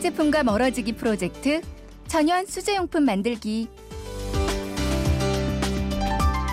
제품과 멀어지기 프로젝트 천연 수제용품 만들기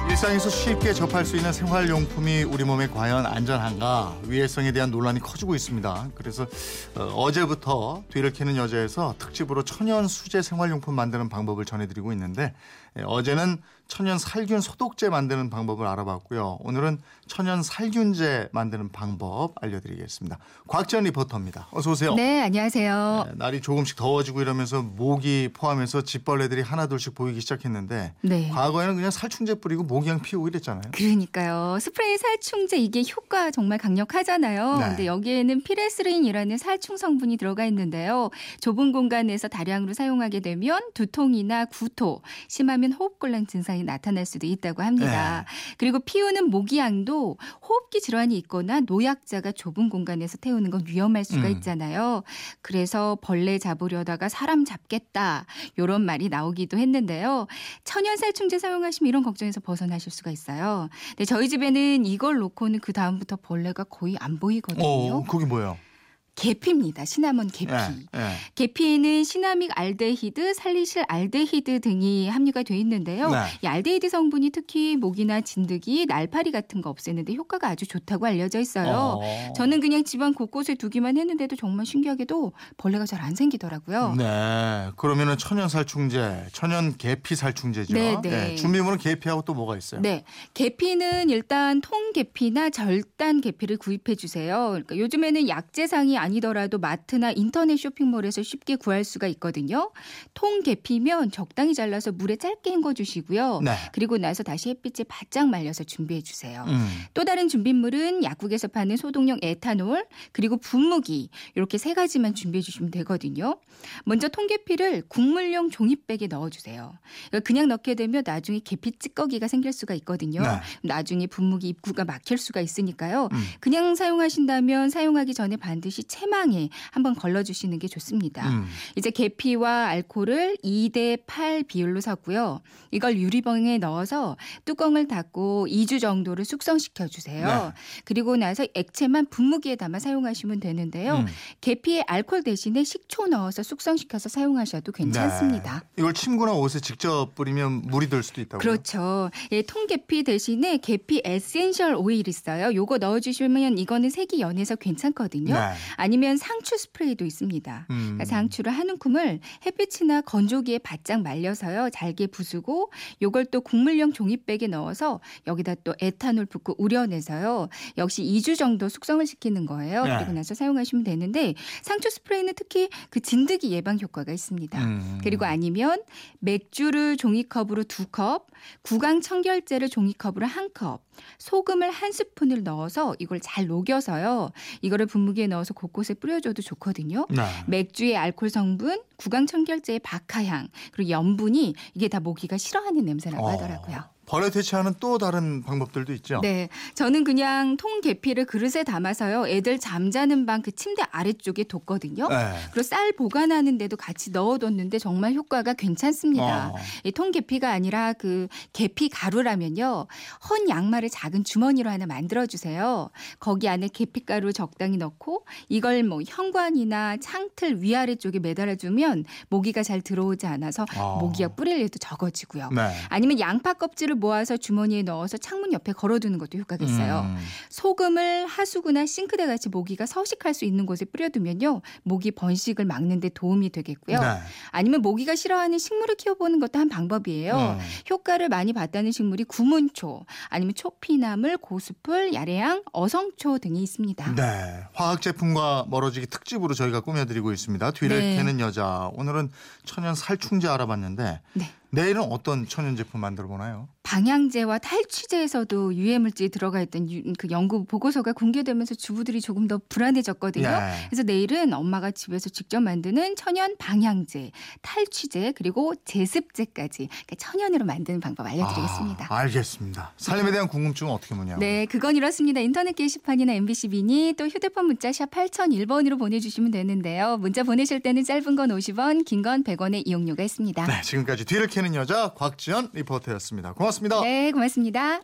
일상에서 쉽게 접할 수 있는 생활용품이 우리 몸에 과연 안전한가 위해성에 대한 논란이 커지고 있습니다. 그래서 어, 제부터 뒤를 캐는 여자에서 특집으로 천연 수제 생활용품 만드는 방법을 전해드리고 있는데 예, 어제는 천연 살균 소독제 만드는 방법을 알아봤고요. 오늘은 천연 살균제 만드는 방법 알려드리겠습니다. 곽지연 리포터입니다. 어서 오세요. 네, 안녕하세요. 네, 날이 조금씩 더워지고 이러면서 모기 포함해서 집벌레들이 하나둘씩 보이기 시작했는데 네. 과거에는 그냥 살충제 뿌리고 모기향 피우고 이랬잖아요. 그러니까요. 스프레이 살충제 이게 효과 정말 강력하잖아요. 네. 근데 여기에는 피레스린이라는 살충 성분이 들어가 있는데요. 좁은 공간에서 다량으로 사용하게 되면 두통이나 구토, 심하면 호흡곤란 증상이 증상이 나타날 수도 있다고 합니다. 네. 그리고 피우는 모기향도 호흡기 질환이 있거나 노약자가 좁은 공간에서 태우는 건 위험할 수가 음. 있잖아요. 그래서 벌레 잡으려다가 사람 잡겠다 이런 말이 나오기도 했는데요. 천연살충제 사용하시면 이런 걱정에서 벗어나실 수가 있어요. 근데 저희 집에는 이걸 놓고는 그 다음부터 벌레가 거의 안 보이거든요. 어, 그게 뭐예요? 계피입니다. 시나몬 계피. 예, 예. 계피에는 시나믹 알데히드, 살리실 알데히드 등이 함유가 돼 있는데요. 네. 이 알데히드 성분이 특히 모기나 진드기, 날파리 같은 거 없애는데 효과가 아주 좋다고 알려져 있어요. 어. 저는 그냥 집안 곳곳에 두기만 했는데도 정말 신기하게도 벌레가 잘 안 생기더라고요. 네. 그러면은 천연 살충제, 천연 계피 살충제죠. 네, 네. 네. 준비물은 계피하고 또 뭐가 있어요? 네. 계피는 일단 통 계피나 절단 계피를 구입해 주세요. 그러니까 요즘에는 약재상이 아니더라도 마트나 인터넷 쇼핑몰에서 쉽게 구할 수가 있거든요. 통 계피면 적당히 잘라서 물에 짧게 헹궈 주시고요. 네. 그리고 나서 다시 햇빛에 바짝 말려서 준비해 주세요. 음. 또 다른 준비물은 약국에서 파는 소독용 에탄올 그리고 분무기 이렇게 세 가지만 준비해 주시면 되거든요. 먼저 통계피를 국물용 종이백에 넣어 주세요. 그냥 넣게 되면 나중에 계피 찌꺼기가 생길 수가 있거든요. 네. 나중에 분무기 입구가 막힐 수가 있으니까요. 음. 그냥 사용하신다면 사용하기 전에 반드시 체망에 한번 걸러주시는 게 좋습니다. 음. 이제 계피와 알코올을 2대 8 비율로 섞고요. 이걸 유리병에 넣어서 뚜껑을 닫고 2주 정도를 숙성시켜 주세요. 네. 그리고 나서 액체만 분무기에 담아 사용하시면 되는데요. 음. 계피에 알코올 대신에 식초 넣어서 숙성시켜서 사용하셔도 괜찮습니다. 네. 이걸 침구나 옷에 직접 뿌리면 물이 들 수도 있다고요? 그렇죠. 예, 통계피 대신에 계피 에센셜 오일 있어요. 요거 넣어주시면 이거는 색이 연해서 괜찮거든요. 네. 아니면 상추 스프레이도 있습니다. 음. 그러니까 상추를 한 움큼을 햇빛이나 건조기에 바짝 말려서요. 잘게 부수고 요걸 또 국물용 종이백에 넣어서 여기다 또 에탄올 붓고 우려내서요. 역시 2주 정도 숙성을 시키는 거예요. 네. 그리고 나서 사용하시면 되는데 상추 스프레이는 특히 그 진드기 예방 효과가 있습니다. 음. 그리고 아니면 맥주를 종이컵으로 두 컵, 구강 청결제를 종이컵으로 한 컵, 소금을 한 스푼을 넣어서 이걸 잘 녹여서요. 이거를 분무기에 넣어서 곳곳에 뿌려줘도 좋거든요. 네. 맥주의 알코올 성분, 구강 청결제의 박하향, 그리고 염분이 이게 다 모기가 싫어하는 냄새라고 어. 하더라고요. 벌레 퇴치하는 또 다른 방법들도 있죠. 네, 저는 그냥 통 계피를 그릇에 담아서요. 애들 잠자는 방 그 침대 아래쪽에 뒀거든요. 네. 그리고 쌀 보관하는 데도 같이 넣어뒀는데 정말 효과가 괜찮습니다. 어. 이통 계피가 아니라 그 계피 가루라면요. 헌 양말을 작은 주머니로 하나 만들어 주세요. 거기 안에 계피 가루 적당히 넣고 이걸 뭐 현관이나 창틀 위아래 쪽에 매달아 주면 모기가 잘 들어오지 않아서 어. 모기가 뿌릴 일도 적어지고요. 네. 아니면 양파 껍질을 모아서 주머니에 넣어서 창문 옆에 걸어두는 것도 효과가 있어요. 음. 소금을 하수구나 싱크대 같이 모기가 서식할 수 있는 곳에 뿌려두면요. 모기 번식을 막는 데 도움이 되겠고요. 네. 아니면 모기가 싫어하는 식물을 키워보는 것도 한 방법이에요. 음. 효과를 많이 봤다는 식물이 구문초, 아니면 초피나물, 고수풀, 야래양, 어성초 등이 있습니다. 네. 화학 제품과 멀어지기 특집으로 저희가 꾸며드리고 있습니다. 뒤를 네. 캐는 여자. 오늘은 천연 살충제 알아봤는데 네. 내일은 어떤 천연 제품 만들어 보나요? 방향제와 탈취제에서도 유해 물질이 들어가 있던 유, 그 연구 보고서가 공개되면서 주부들이 조금 더 불안해졌거든요. 네. 그래서 내일은 엄마가 집에서 직접 만드는 천연 방향제, 탈취제 그리고 제습제까지 그러니까 천연으로 만드는 방법 알려드리겠습니다. 아, 알겠습니다. 삶에 대한 궁금증은 어떻게 뭐냐? 네, 그건 이렇습니다. 인터넷 게시판이나 MBC 미니 또 휴대폰 문자 샵 8001번으로 보내주시면 되는데요. 문자 보내실 때는 짧은 건 50원, 긴 건 100원의 이용료가 있습니다. 네, 지금까지 뒤를 캐는 여자 곽지연 리포터였습니다. 고맙습니다. 네, 고맙습니다.